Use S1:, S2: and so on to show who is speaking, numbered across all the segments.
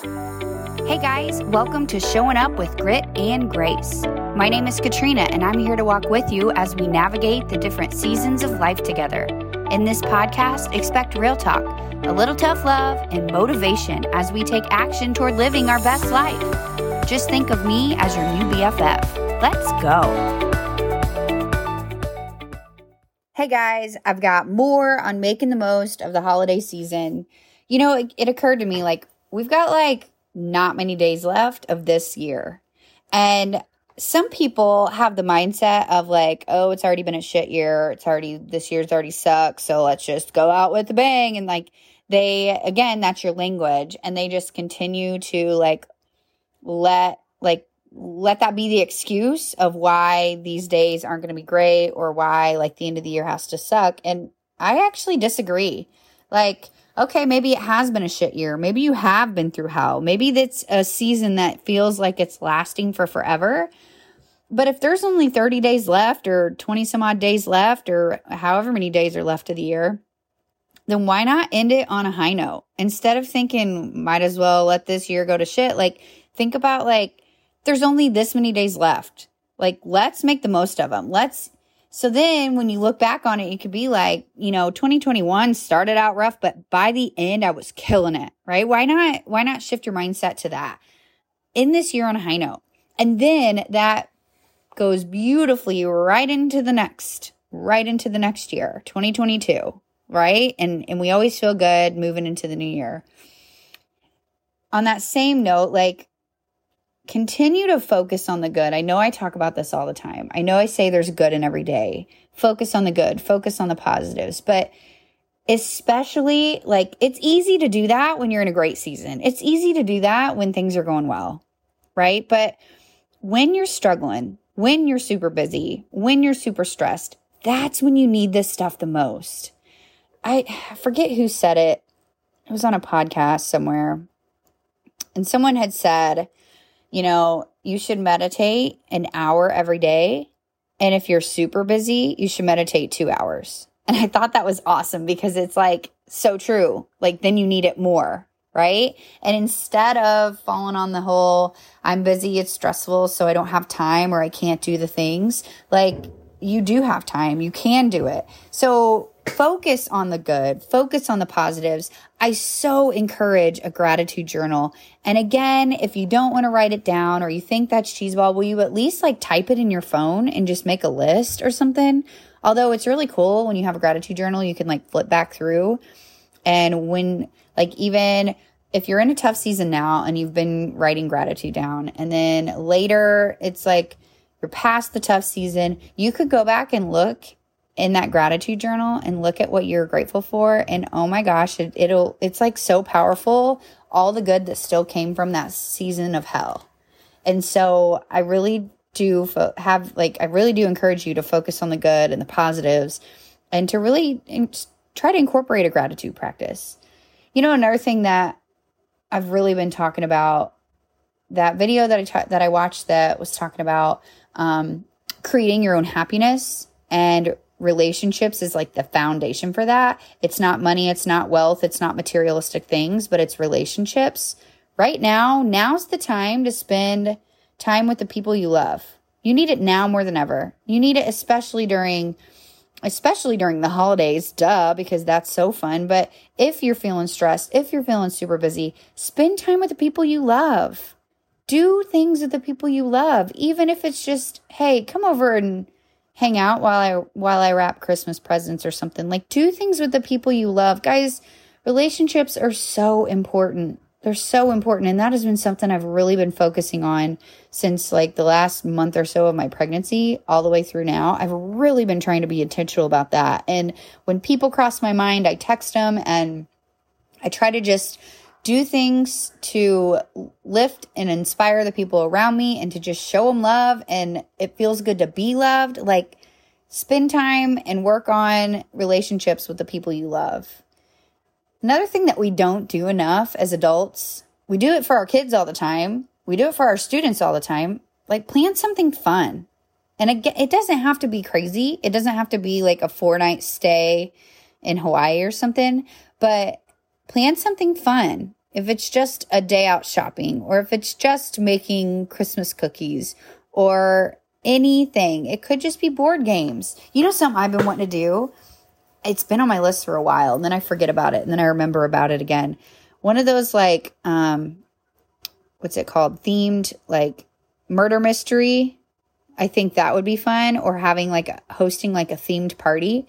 S1: Hey guys, welcome to Showing Up with Grit and Grace. My name is Katrina, and I'm here to walk with you as we navigate the different seasons of life together. In this podcast, expect real talk, a little tough love, and motivation as we take action toward living our best life. Just think of me as your new BFF. Let's go. Hey guys, I've got more on making the most of the holiday season. You know, it, it occurred to me like, we've got like not many days left of this year. And some people have the mindset of like, oh, it's already been a shit year. It's already, this year's already sucked. So let's just go out with a bang. And like, they, again, that's your language. And they just continue to like let, like, let that be the excuse of why these days aren't going to be great or why like the end of the year has to suck. And I actually disagree. Like, okay, maybe it has been a shit year. Maybe you have been through hell. Maybe that's a season that feels like it's lasting for forever. But if there's only 30 days left or 20 some odd days left or however many days are left of the year, then why not end it on a high note? Instead of thinking, might as well let this year go to shit, like think about like, there's only this many days left. Like, let's make the most of them. Let's so then when you look back on it, you could be like, you know, 2021 started out rough, but by the end I was killing it, right? Why not, why not shift your mindset to that in this year on a high note? And then that goes beautifully right into the next, right into the next year, 2022, right? And, and we always feel good moving into the new year. On that same note, like continue to focus on the good. I know I talk about this all the time. I know I say there's good in every day. Focus on the good, focus on the positives, but especially like it's easy to do that when you're in a great season. It's easy to do that when things are going well, right? But when you're struggling, when you're super busy, when you're super stressed, that's when you need this stuff the most. I forget who said it. It was on a podcast somewhere. And someone had said, you know, you should meditate an hour every day. And if you're super busy, you should meditate two hours. And I thought that was awesome because it's like so true. Like then you need it more, right? And instead of falling on the whole, I'm busy, it's stressful, so I don't have time or I can't do the things, like you do have time. You can do it. So focus on the good, focus on the positives. I so encourage a gratitude journal. And again, if you don't want to write it down or you think that's cheeseball, will you at least like type it in your phone and just make a list or something? Although it's really cool when you have a gratitude journal, you can like flip back through. And when, like, even if you're in a tough season now and you've been writing gratitude down, and then later it's like you're past the tough season, you could go back and look in that gratitude journal and look at what you're grateful for. And oh my gosh it, it'll it's like so powerful all the good that still came from that season of hell. And so i really do fo- have like i really do encourage you to focus on the good and the positives and to really in- try to incorporate a gratitude practice. You know another thing that i've really been talking about that video that i ta- that i watched that was talking about um, creating your own happiness and relationships is like the foundation for that. It's not money, it's not wealth, it's not materialistic things, but it's relationships. Right now, now's the time to spend time with the people you love. You need it now more than ever. You need it especially during especially during the holidays, duh, because that's so fun. But if you're feeling stressed, if you're feeling super busy, spend time with the people you love. Do things with the people you love, even if it's just, hey, come over and hang out while I while I wrap Christmas presents or something. Like do things with the people you love. Guys, relationships are so important. They're so important and that has been something I've really been focusing on since like the last month or so of my pregnancy all the way through now. I've really been trying to be intentional about that. And when people cross my mind, I text them and I try to just do things to lift and inspire the people around me and to just show them love. And it feels good to be loved. Like, spend time and work on relationships with the people you love. Another thing that we don't do enough as adults, we do it for our kids all the time. We do it for our students all the time. Like, plan something fun. And again, it doesn't have to be crazy. It doesn't have to be like a four night stay in Hawaii or something, but plan something fun. if it's just a day out shopping, or if it's just making Christmas cookies, or anything. It could just be board games. You know, something I've been wanting to do? It's been on my list for a while, and then I forget about it, and then I remember about it again. One of those, like, um, what's it called? Themed, like, murder mystery. I think that would be fun, or having like hosting like a themed party.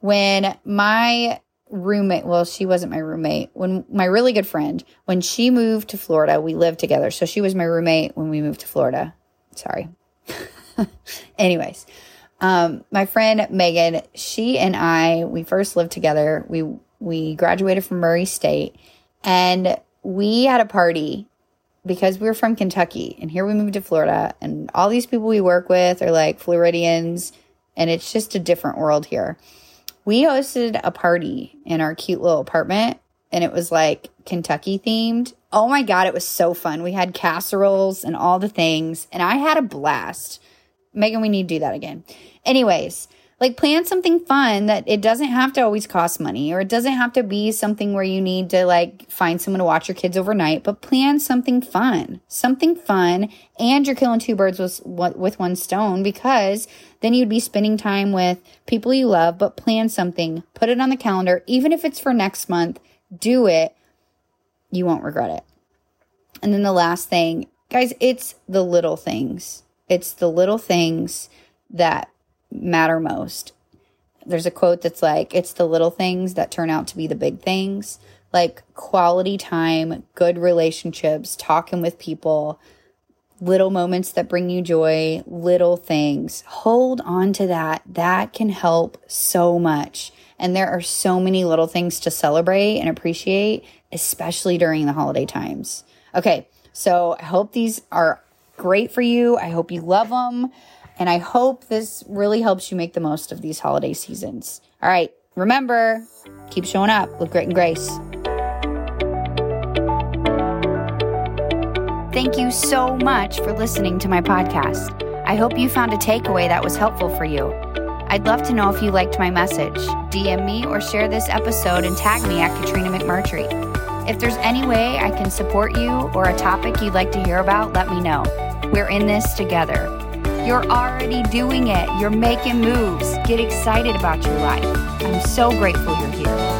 S1: When my roommate, well, she wasn't my roommate, when my really good friend, when she moved to Florida, we lived together. So she was my roommate when we moved to Florida. Sorry, Anyways, um, my friend Megan, she and I, we first lived together. We we graduated from Murray State, and we had a party because we were from Kentucky, and here we moved to Florida, and all these people we work with are like Floridians, and it's just a different world here. We hosted a party in our cute little apartment, and it was like Kentucky themed, Oh my God, it was so fun. We had casseroles and all the things, and I had a blast. Megan, we need to do that again. Anyways, like plan something fun that it doesn't have to always cost money or it doesn't have to be something where you need to like find someone to watch your kids overnight, but plan something fun. Something fun and you're killing two birds with with one stone because then you'd be spending time with people you love, but plan something, put it on the calendar even if it's for next month, do it you won't regret it. And then the last thing, guys, it's the little things. It's the little things that matter most. There's a quote that's like, it's the little things that turn out to be the big things. Like quality time, good relationships, talking with people, little moments that bring you joy, little things. Hold on to that. That can help so much. And there are so many little things to celebrate and appreciate, especially during the holiday times. Okay, so I hope these are great for you. I hope you love them. And I hope this really helps you make the most of these holiday seasons. All right, remember, keep showing up with grit and grace. Thank you so much for listening to my podcast. I hope you found a takeaway that was helpful for you. I'd love to know if you liked my message. DM me or share this episode and tag me at Katrina McMurtry. If there's any way I can support you or a topic you'd like to hear about, let me know. We're in this together. You're already doing it. You're making moves. Get excited about your life. I'm so grateful you're here.